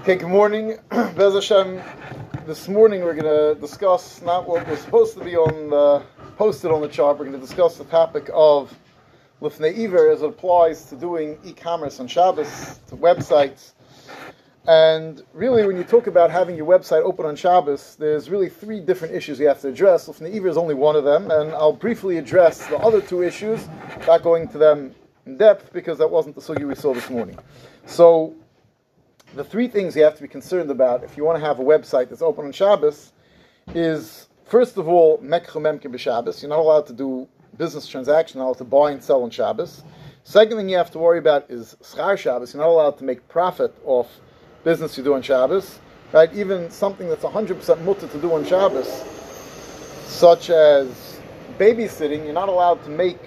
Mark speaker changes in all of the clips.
Speaker 1: Okay, good morning. Bez Hashem, this morning we're going to discuss not what was supposed to be on the, posted on the chart, we're going to discuss the topic of Lifnei Iver as it applies to doing e-commerce on Shabbos, to websites. And really, when you talk about having your website open on Shabbos, there's really three different issues you have to address. Lifnei Iver is only one of them, and I'll briefly address the other two issues, not going to them in depth because that wasn't the sugi we saw this morning. So, the three things you have to be concerned about if you want to have a website that's open on Shabbos is first of all mekchumemke b'Shabbos. You're not allowed to do business transactions, not allowed to buy and sell on Shabbos. Second thing you have to worry about is schar Shabbos. You're not allowed to make profit off business you do on Shabbos. Right? Even something that's 100% mutter to do on Shabbos, such as babysitting, you're not allowed to make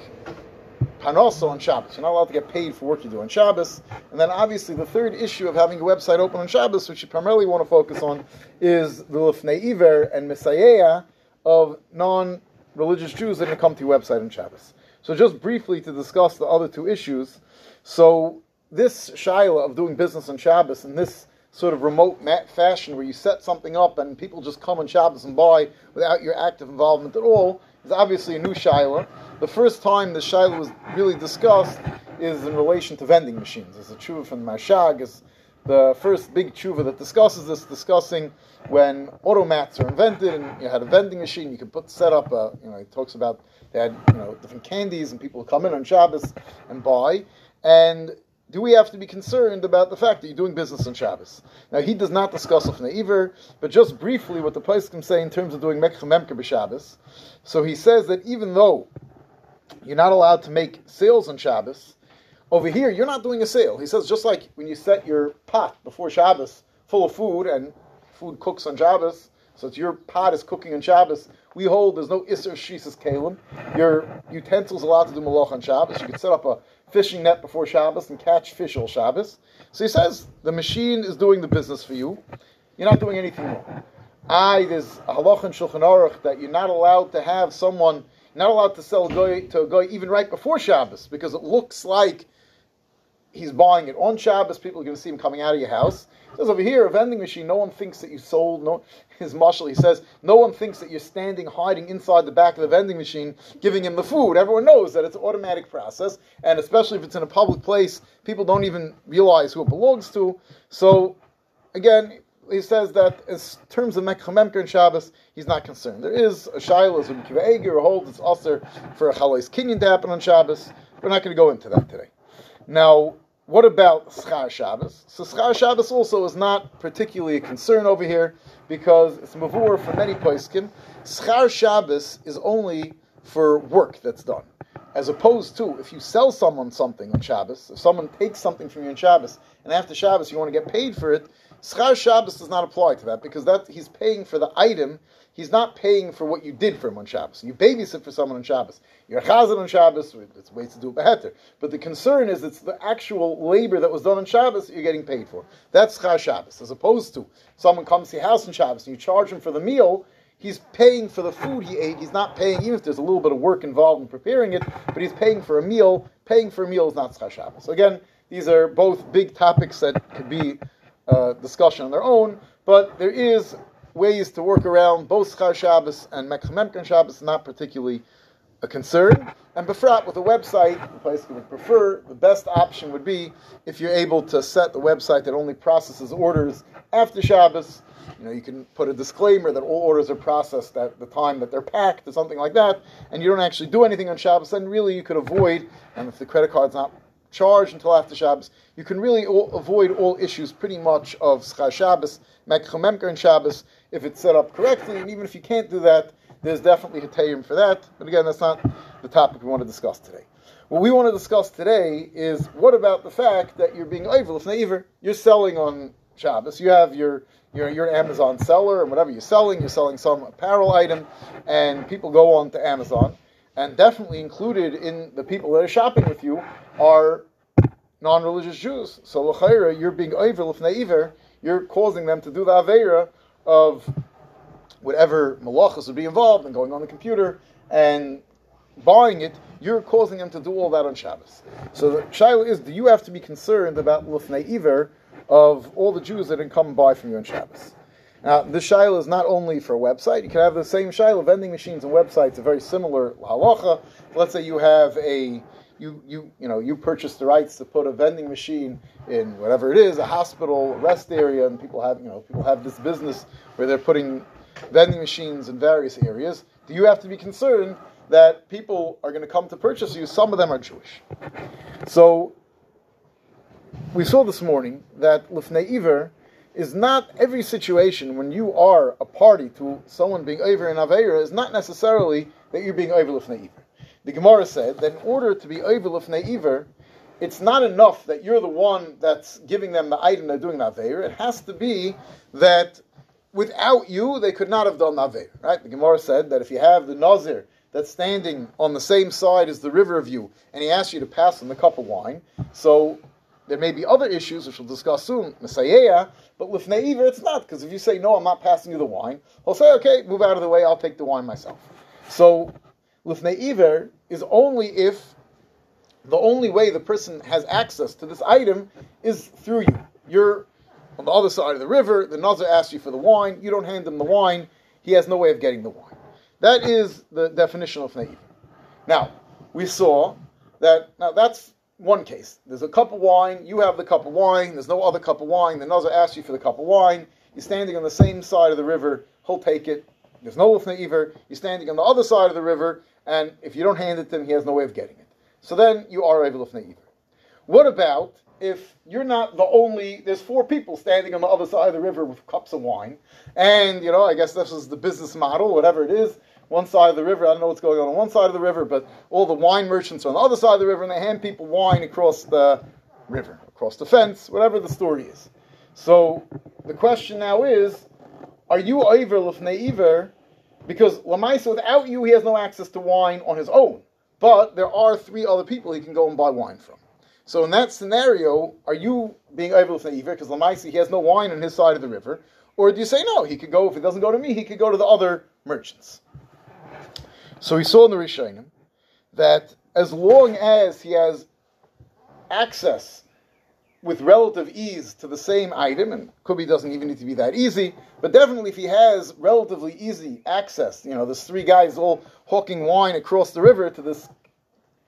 Speaker 1: Panoso on Shabbos. You're not allowed to get paid for work you do on Shabbos. And then obviously the third issue of having a website open on Shabbos, which you primarily want to focus on, is the Lifnei Iver and Mesayeya of non-religious Jews that come to your website on Shabbos. So just briefly to discuss the other two issues. So this shaila of doing business on Shabbos and this sort of remote fashion where you set something up and people just come on Shabbos and buy without your active involvement at all is obviously a new shaila. The first time the shaila was really discussed is in relation to vending machines. As a tshuva from Mashag is the first big tshuva that discusses this, discussing when automats are invented and you had a vending machine, you could put set up a, you know, it talks about they had, you know, different candies and people would come in on Shabbos and buy. And do we have to be concerned about the fact that you're doing business on Shabbos? Now, he does not discuss Lefnei Iver, but just briefly what the can say in terms of doing Mekcha Memker b'Shabbos. So he says that even though you're not allowed to make sales on Shabbos, over here you're not doing a sale. He says just like when you set your pot before Shabbos full of food and food cooks on Shabbos, so it's your pot is cooking on Shabbos. We hold there's no Isser Shisus Kalim. Your utensils allowed to do Malach on Shabbos. You could set up a fishing net before Shabbos and catch fish all Shabbos. So he says the machine is doing the business for you. You're not doing anything. I there's a halach in Shulchan Aruch that you're not allowed to have someone not allowed to sell a guy to a guy even right before Shabbos because it looks like he's buying it on Shabbos. People are going to see him coming out of your house. He says over here, a vending machine. No one thinks that you sold. No, his marshal. He says no one thinks that you're standing hiding inside the back of the vending machine, giving him the food. Everyone knows that it's an automatic process, and especially if it's in a public place, people don't even realize who it belongs to. So, again. He says that in terms of Mekhamemker and Shabbos, he's not concerned. There is a Shiloh, as Kiva Eger holds it's also for a Chalais Kinyan to happen on Shabbos. We're not going to go into that today. Now, what about Schar Shabbos? So Schar Shabbos also is not particularly a concern over here because it's mavur for many poskim. Schar Shabbos is only for work that's done, as opposed to if you sell someone something on Shabbos, if someone takes something from you on Shabbos, and after Shabbos you want to get paid for it, Schar Shabbos does not apply to that because that he's paying for the item He's not paying for what you did for him on Shabbos. You babysit for someone on Shabbos. You're chazan on Shabbos. It's ways to do it beheter. But the concern is it's the actual labor that was done on Shabbos that you're getting paid for. That's chaz Shabbos. As opposed to someone comes to your house on Shabbos and you charge him for the meal, he's paying for the food he ate. He's not paying, even if there's a little bit of work involved in preparing it, but he's paying for a meal. Paying for a meal is not chaz Shabbos. So again, these are both big topics that could be uh, discussion on their own, but there is ways to work around both Schar Shabbos and Mekhamemkan Shabbos, not particularly a concern. And Befrat, with a website, the place you would prefer, the best option would be if you're able to set the website that only processes orders after Shabbos. You know, you can put a disclaimer that all orders are processed at the time that they're packed or something like that, and you don't actually do anything on Shabbos, then really you could avoid, and if the credit card's not charged until after Shabbos, you can really all, avoid all issues pretty much of Schar Shabbos, Mekcha and Shabbos, if it's set up correctly. And even if you can't do that, there's definitely a for that. But again, that's not the topic we want to discuss today. What we want to discuss today is what about the fact that you're being over naiver, you're selling on Shabbos, you have your you're an Amazon seller and whatever you're selling, you're selling some apparel item, and people go on to Amazon, and definitely included in the people that are shopping with you are non-religious Jews. So l'chayra, you're being over naiver, you're causing them to do the avera of whatever malachas would be involved and going on the computer and buying it, you're causing them to do all that on Shabbos. So the shaila is, do you have to be concerned about lufnei iver of all the Jews that didn't come and buy from you on Shabbos. Uh, now, this shaila is not only for a website. You can have the same shaila. Vending machines and websites are very similar halacha. Let's say you have a you you you know you purchase the rights to put a vending machine in whatever it is, a hospital, a rest area, and people have you know people have this business where they're putting vending machines in various areas. Do you have to be concerned that people are going to come to purchase you? Some of them are Jewish. So we saw this morning that lifnei iver is not every situation when you are a party to someone being over in Aveira is not necessarily that you're being over lifnei. The Gemara said that in order to be over lifnei it's not enough that you're the one that's giving them the item they're doing Aveira. It has to be that without you, they could not have done Aveira. Right? The Gemara said that if you have the Nazir that's standing on the same side as the river of you, and he asks you to pass him the cup of wine, so there may be other issues, which we'll discuss soon, Messiah, but with Neiver, it's not, because if you say, no, I'm not passing you the wine, he'll say, okay, move out of the way, I'll take the wine myself. So, with Neiver is only if the only way the person has access to this item is through you. You're on the other side of the river, the Nazir asks you for the wine, you don't hand him the wine, he has no way of getting the wine. That is the definition of Neiver. Now, we saw that, now that's one case. There's a cup of wine, you have the cup of wine, there's no other cup of wine, the Nazir asks you for the cup of wine, you're standing on the same side of the river, he'll take it. There's no Lifnei Iver, you're standing on the other side of the river, and if you don't hand it to him, he has no way of getting it. So then you are able Lifnei Iver. What about if you're not the only, there's four people standing on the other side of the river with cups of wine, and, you know, I guess this is the business model, whatever it is, one side of the river. I don't know what's going on on one side of the river, but all the wine merchants are on the other side of the river, and they hand people wine across the river, across the fence, whatever the story is. So the question now is, are you over lifnei iver? Because Lamaisa, without you, he has no access to wine on his own. But there are three other people he can go and buy wine from. So in that scenario, are you being over lifnei iver? Because Lamaisa, he has no wine on his side of the river. Or do you say, no, he could go, if it doesn't go to me, he could go to the other merchants? So we saw in the Rishonim that as long as he has access with relative ease to the same item, and could be doesn't even need to be that easy, but definitely if he has relatively easy access, you know, there's three guys all hawking wine across the river to this,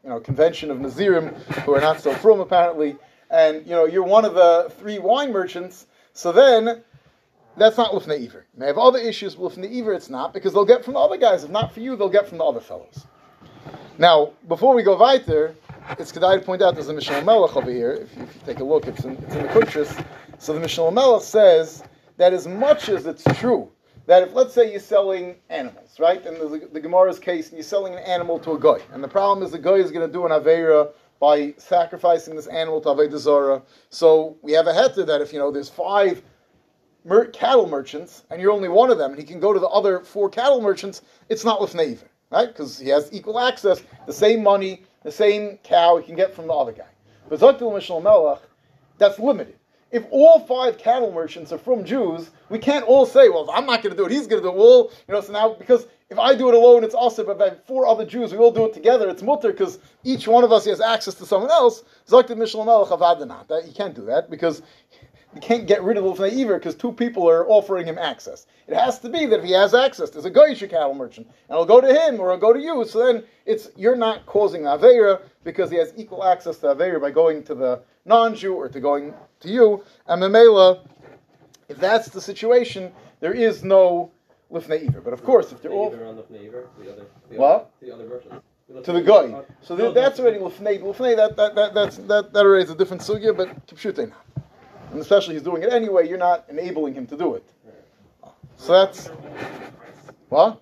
Speaker 1: you know, convention of Nazirim who are not so from apparently, and you know, you're one of the three wine merchants, so then that's not Lufnei Iver. They have other issues with Iver, it's not, because they'll get from the other guys. If not for you, they'll get from the other fellows. Now, before we go weiter, it's Kedai to point out there's a Mishnah Melech over here. If you, if you, take a look, it's in, it's in the Kuntras. So the Mishnah Melech says that as much as it's true that if, let's say, you're selling animals, right? In the, the Gemara's case, and you're selling an animal to a guy, and the problem is the guy is going to do an Aveira by sacrificing this animal to Aveda Zara. So we have a heter that if, you know, there's five mer- cattle merchants, and you're only one of them, and he can go to the other four cattle merchants, it's not with Neiver, right? Because he has equal access, the same money, the same cow he can get from the other guy. But Zaktil Mishnah Melech, that's limited. If all five cattle merchants are from Jews, we can't all say, well, I'm not going to do it, he's going to do it. Well, you know, so now, because if I do it alone, it's also, but if four other Jews, we all do it together, it's mutter, because each one of us has access to someone else. Zaktil Mishnah Melech Avadanat. You can't do that, because you can't get rid of Lufnei Iver because two people are offering him access. It has to be that if he has access, there's a Goyish cattle merchant, and it'll go to him or it'll go to you. So then it's you're not causing Aveira because he has equal access to Aveira by going to the non-Jew or to going to you. And Memela, if that's the situation, there is no Lufnei Iver. But of course, if they're all
Speaker 2: on Lufnei Iver, the other, the
Speaker 1: What?
Speaker 2: The other merchants.
Speaker 1: to the guy. So th- that's already Lufnei. Lufnei, that, that, that, that's, that, that already is a different sugya, but not and especially he's doing it anyway, you're not enabling him to do it. So that's what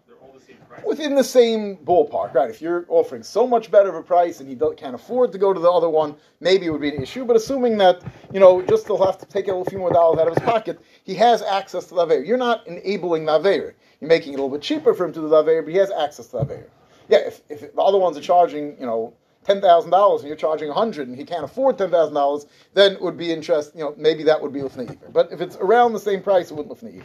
Speaker 1: within the same ballpark, right? If you're offering so much better of a price and he can't afford to go to the other one, maybe it would be an issue. But assuming that you know, just he'll have to take a few more dollars out of his pocket, he has access to the Aver. You're not enabling the Aver. You're making it a little bit cheaper for him to do the Aver, but he has access to the Aver. Yeah, if, if the other ones are charging, you know, ten thousand dollars and you're charging a hundred and he can't afford ten thousand dollars, then it would be interest. You know, maybe that would be lifnei But if it's around the same price, it wouldn't lifnei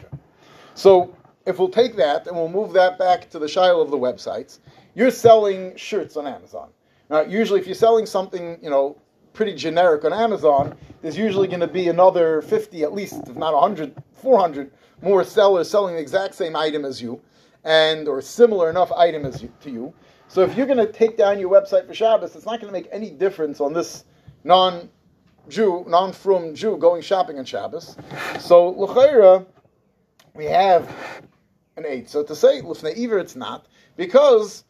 Speaker 1: So if we'll take that and we'll move that back to the shile of the websites, you're selling shirts on Amazon. Now, usually, if you're selling something, you know, pretty generic on Amazon, there's usually going to be another 50, at least, if not 100, 400 more sellers selling the exact same item as you, and or similar enough item as you, to you. So if you're going to take down your website for Shabbos, it's not going to make any difference on this non-Jew, non-frum Jew going shopping on Shabbos. So l'chayra, we have an eight. So to say lifnei it's not because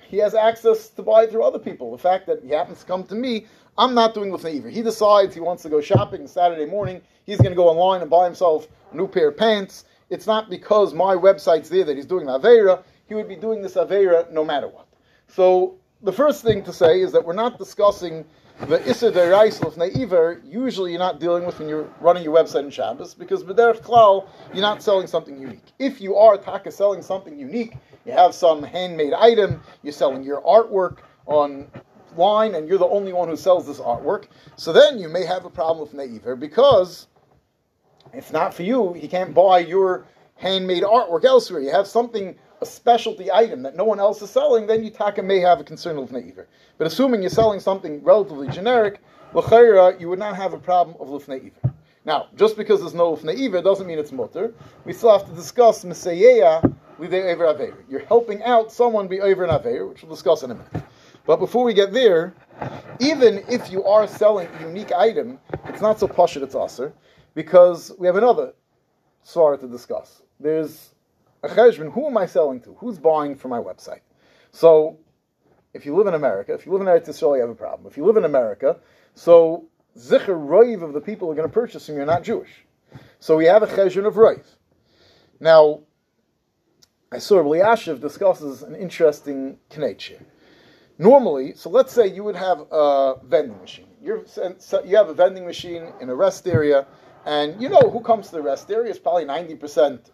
Speaker 1: he has access to buy through other people. The fact that he happens to come to me, I'm not doing lifnei. He decides he wants to go shopping Saturday morning. He's going to go online and buy himself a new pair of pants. It's not because my website's there that he's doing the avera. He would be doing this avera no matter what. So the first thing to say is that we're not discussing the Issa Derais Naiver, usually you're not dealing with when you're running your website in Shabbos, because B'derech Klal, you're not selling something unique. If you are taka selling something unique, you have some handmade item, you're selling your artwork on line, and you're the only one who sells this artwork, so then you may have a problem with Naiver, because if not for you, he can't buy your handmade artwork elsewhere. You have something a specialty item that no one else is selling, then Yutaka may have a concern of Lifnei But assuming you're selling something relatively generic, L'chaira, you would not have a problem of Lifnei Now, just because there's no Lifnei doesn't mean it's mutter. We still have to discuss Meseyeya Lidei Ever Aver. You're helping out someone be over an Aver, which we'll discuss in a minute. But before we get there, even if you are selling a unique item, it's not so posh it's aser, because we have another svara to discuss. There's a cheshbon, who am I selling to? Who's buying from my website? So, if you live in America, if you live in Eretz Yisrael, you have a problem. If you live in America, so zicher roiv of the people are going to purchase from you are not Jewish. So we have a cheshbon of roiv. Now, I saw Eliashiv discusses an interesting connection. Normally, so let's say you would have a vending machine. You're, you have a vending machine in a rest area, and you know who comes to the rest area is probably 90%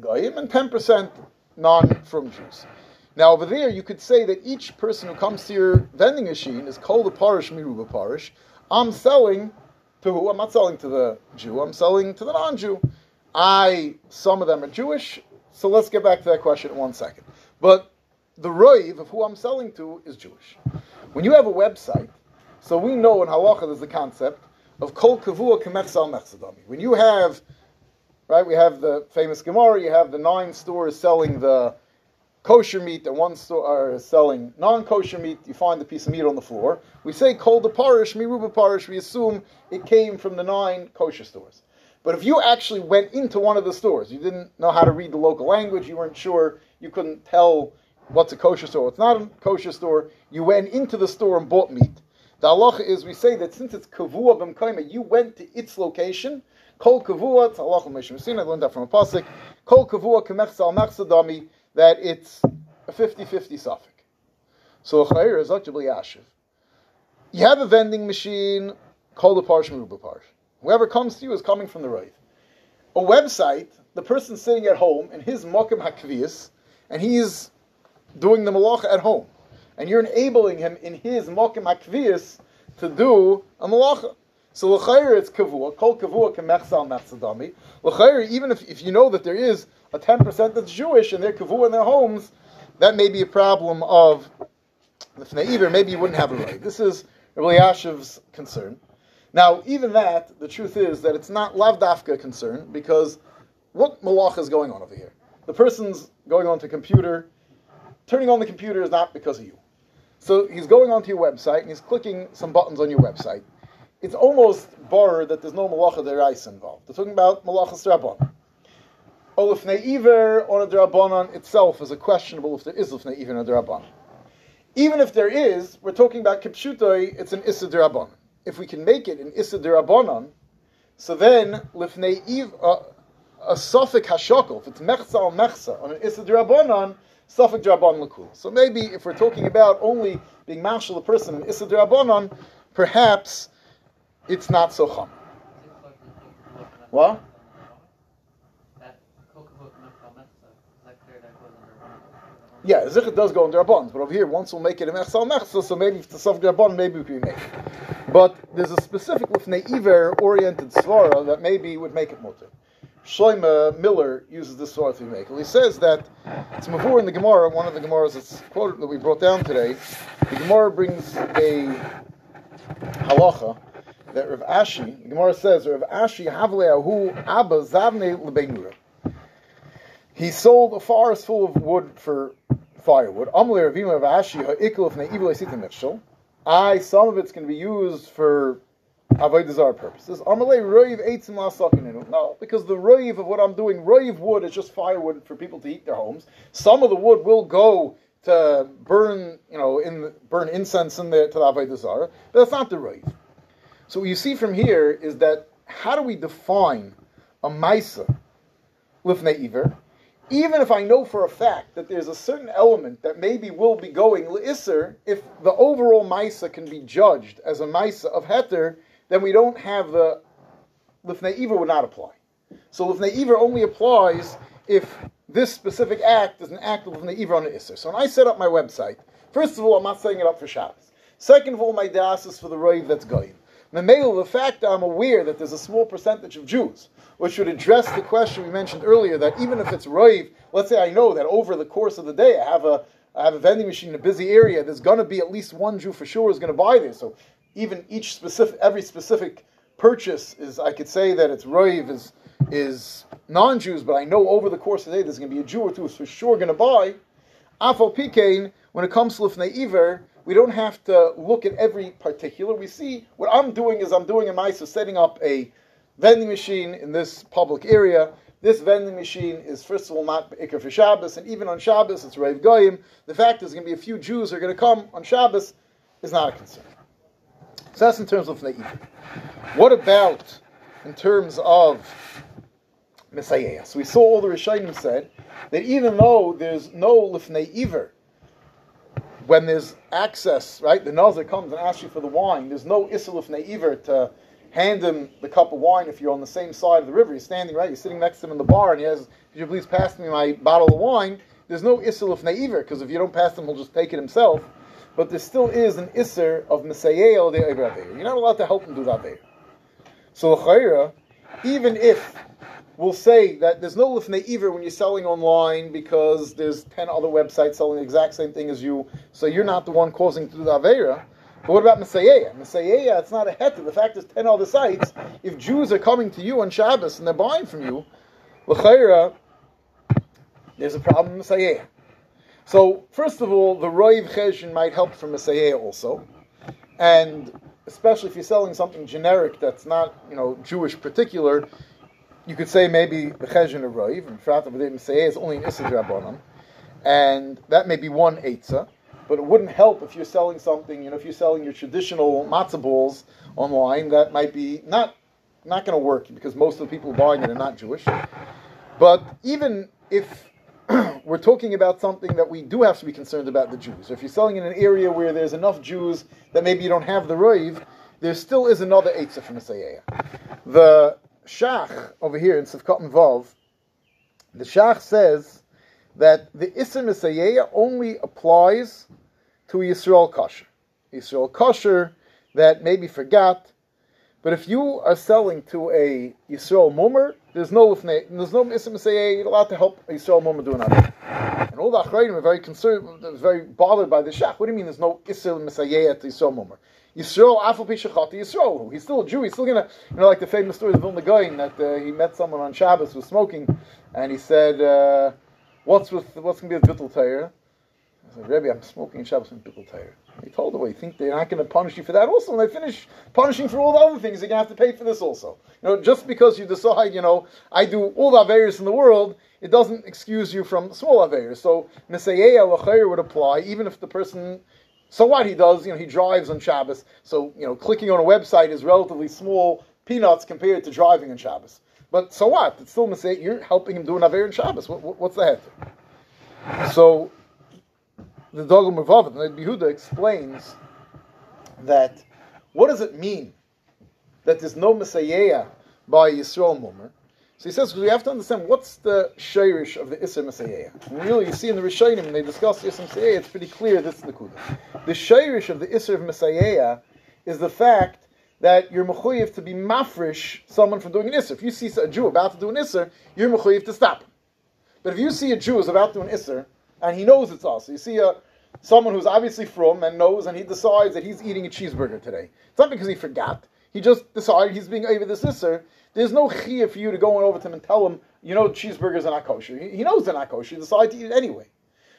Speaker 1: goyim and 10% non-from Jews. Now over there, you could say that each person who comes to your vending machine is called a parish miruba parish. I'm selling to who? I'm not selling to the Jew. I'm selling to the non-Jew. I some of them are Jewish. So let's get back to that question in one second. But the roiv of who I'm selling to is Jewish. When you have a website, so we know in halacha there's the concept of kol kavua kemechsal mechsadami. When you have right? We have the famous Gemara. You have the nine stores selling the kosher meat, and one store are selling non-kosher meat. You find the piece of meat on the floor. We say kol the parish, miruba parish. We assume it came from the nine kosher stores. But if you actually went into one of the stores, you didn't know how to read the local language, you weren't sure, you couldn't tell what's a kosher store, what's not a kosher store, you went into the store and bought meat. The halacha is we say that since it's kavua b'mkaima, you went to its location, Kol kavua, it's halacha I learned that from a pasuk. Kol kavua kemechsal mechsadami, that it's a 50-50 suffix. So a chayir is actually yashiv. You have a vending machine, called the parsh parsh. Whoever comes to you is coming from the right. A website, the person sitting at home in his mokim hakvias, and he's doing the malach at home. And you're enabling him in his mokim hakvias to do a malacha. So l'chayr it's kavua, kol kavua kemechsal mechsadami. L'chayr, even if, if you know that there is a ten percent that's Jewish and they're kavua in their homes, that may be a problem of the either. Maybe you wouldn't have a right. This is Rabbi concern. Now, even that, the truth is that it's not lavdafka concern because what malach is going on over here? The person's going onto computer. Turning on the computer is not because of you. So he's going onto your website and he's clicking some buttons on your website it's almost bar that there's no malacha derais involved. They're talking about malachas rabbanon. Olifnei iver on a drabanan itself is a questionable if there is lifnei iver on a drabanan. Even if there is, we're talking about kipshutoi, it's an issa drabanan. If we can make it an issa drabanan, so then lifnei iver, uh, a suffix hashokol, if it's mechza al mechza on an issa drabanan, suffix drabanan lakul. So maybe if we're talking about only being marshal a person in issa perhaps it's not so chum. What? Yeah, Zichet does go under Rabban, but over here, once we'll make it a Mechsal Mechsal, so maybe if the Sof Rabban, maybe we can make it. But there's a specific Lifnei Iver oriented Svara that maybe would make it mutter. Shloime Miller uses this to make it. He says that it's Mavur in the Gemara, one of the Gemaras that's quoted that we brought down today. The Gemara brings a halacha that Rav Ashi, the Gemara says, Rav Ashi Havleahu Abba Zavne Lebenura. He sold a forest full of wood for firewood. Amalei Ravim Rav Ashi Fnei Evil Esitim I, some of it's going to be used for avoda zara purposes. No, because the roiv of what I'm doing, roiv wood is just firewood for people to heat their homes. Some of the wood will go to burn, you know, in burn incense in the to the but that's not the roiv. So what you see from here is that how do we define a maisa lifnei iver? Even if I know for a fact that there's a certain element that maybe will be going leisser, if the overall maisa can be judged as a maisa of heter, then we don't have the lifnei iver would not apply. So lifnei iver only applies if this specific act is an act of lifnei iver on the isser. So when I set up my website, first of all, I'm not setting it up for Shabbos. Second of all, my das is for the roiv that's going. Memela, the fact that I'm aware that there's a small percentage of Jews, which would address the question we mentioned earlier that even if it's roiv, let's say I know that over the course of the day I have a I have a vending machine in a busy area, there's going to be at least one Jew for sure is going to buy this. So even each specific, every specific purchase is, I could say that it's roiv is is non-Jews, but I know over the course of the day there's going to be a Jew or two who's for sure going to buy. Afal pikein, when it comes to lifnei iver, we don't have to look at every particular. We see what I'm doing is I'm doing a mice setting up a vending machine in this public area. This vending machine is first of all not Iker for Shabbos, and even on Shabbos it's Rav Goyim. The fact there's going to be a few Jews who are going to come on Shabbos is not a concern. So that's in terms of Lefnei What about in terms of Mesayeya? So we saw all the Rishonim said that even though there's no Lefnei Iver, when there's access, right, the Nazir comes and asks you for the wine, there's no Isaluf Ne'iver to hand him the cup of wine if you're on the same side of the river. You're standing, right, you're sitting next to him in the bar and he has, could you please pass me my bottle of wine? There's no Isaluf Ne'iver, because if you don't pass him, he'll just take it himself. But there still is an Isser of Mesayeo de You're not allowed to help him do that there. So, even if we'll say that there's no lifnei iver when you're selling online because there's 10 other websites selling the exact same thing as you, so you're not the one causing the Avera. But what about Mesayeya? Mesayeya, it's not a heter. The fact is 10 other sites, if Jews are coming to you on Shabbos and they're buying from you, l'chayra, there's a problem with Mesayeya. So, first of all, the Roiv Cheshin might help for Mesayeya also. And especially if you're selling something generic that's not, you know, Jewish particular, you could say maybe the cheshon of roiv, and Frat didn't say it's only an issa rabbanon, and that may be one eitzah. But it wouldn't help if you're selling something. You know, if you're selling your traditional matzah balls online, that might be not not going to work because most of the people buying it are not Jewish. But even if we're talking about something that we do have to be concerned about the Jews. If you're selling in an area where there's enough Jews that maybe you don't have the roiv, there still is another eitzah from the Sayaya. The Shach over here in Sivkot and Vav, the Shach says that the Isser Misayeya only applies to Yisrael Kosher. Yisrael Kosher that maybe forgot, but if you are selling to a Yisrael Mummer, there's no there's no you're allowed to help a Yisrael Mummer do another. And all the Achrayim are very concerned, very bothered by the Shach. What do you mean there's no Isser Misayeya to Yisrael Mummer? Yisrael afal pishachati Yisrael. He's still a Jew. He's still gonna, you know, like the famous story of Vilna Gaon that uh, he met someone on Shabbos was smoking, and he said, uh, "What's with what's gonna be with bittul Torah?" Said, "Rebbe, I'm smoking in Shabbos with bittul Torah." He told her, "Well, you think they're not going to punish you for that also? When they finish punishing for all the other things, you're going to have to pay for this also. You know, just because you decide, you know, I do all the aveiros in the world." It doesn't excuse you from small aveiros. So, Mesayeh would apply, even if the person so what he does, you know, he drives on Shabbos. So you know, clicking on a website is relatively small peanuts compared to driving on Shabbos. But so what? It's still Mesayeya. You're helping him do an Aver in Shabbos. What, what, what's the So the Dogel Mervav, the Behuda explains that what does it mean that there's no Mesayeya by Yisrael Mummer? So he says, because we have to understand what's the shayrish of the Isser Mesayeya. Really, you see in the Rishonim, when they discuss Isser Mesayeya, it's pretty clear this is the Kudah. The shayrish of the Isser of Mesayeya is the fact that you're mechuyev to be mafresh someone from doing an Isser. If you see a Jew about to do an Isser, you're mechuyev to stop him. But if you see a Jew is about to do an Isser, and he knows it's us, you see a someone who's obviously from and knows, and he decides that he's eating a cheeseburger today. It's not because he forgot. He just decided he's being over the sister. There's no chiyah for you to go over to him and tell him, you know, cheeseburgers are not kosher. He, knows they're not kosher. He decided to eat it anyway.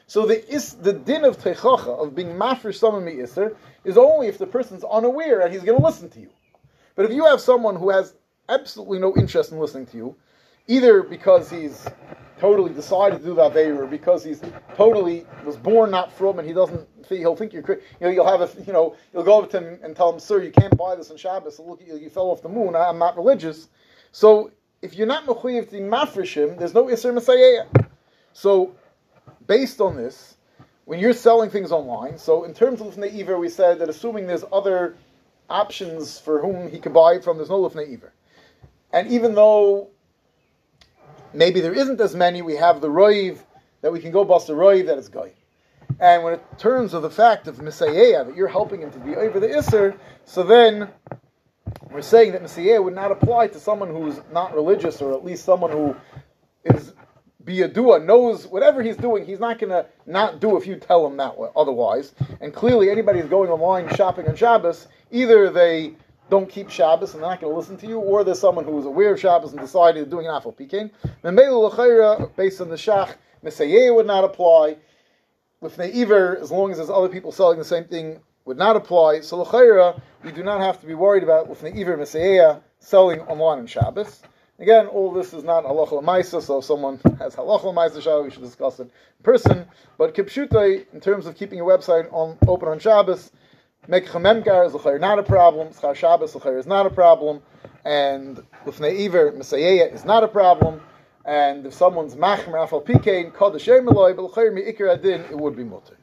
Speaker 1: So the is the din of techacha of being mafresh someone mi iser is only if the person's unaware and he's going to listen to you. But if you have someone who has absolutely no interest in listening to you, either because he's totally decided to do that favor, or because he's totally was born not from, and he doesn't think he'll think you're, you know, you'll have a, you know, you'll go over to him and tell him, sir, you can't buy this on Shabbos. Look, you, you fell off the moon. I, am not religious. So if you're not mechuyev to mafresh him, there's no iser mesayeya. So based on this, when you're selling things online, so in terms of iver, we said that assuming there's other options for whom he can buy it from, there's no lifnei. And even though maybe there isn't as many, we have the roiv that we can go bust a roiv that is guy. And when it turns of the fact of Mesayeya that you're helping him to be over the Isser, so then we're saying that Mesayeya would not apply to someone who's not religious or at least someone who is be a dua, knows whatever he's doing, he's not going to not do if you tell him that way, otherwise. And clearly, anybody who's going online shopping on Shabbos, either they don't keep Shabbos and they're not going to listen to you, or there's someone who is aware of Shabbos and decided to doing an afal peking. Based on the Shach, Mesayeya would not apply. With Ne'iver, as long as there's other people selling the same thing, would not apply. So L'chaira, we do not have to be worried about with Ne'iver Mesayeya selling online on Shabbos. Again, all this is not halacha l'maisa, so if someone has halacha l'maisa shah, we should discuss it in person. But kipshutai, in terms of keeping your website on open on Shabbos, make chamemkar is not a problem, schar Shabbos is not a problem, and l'fnei iver is not a problem, and if someone's machmer afal pikein kodesh emeloi, but l'chayr mi ikir adin, it would be mutter.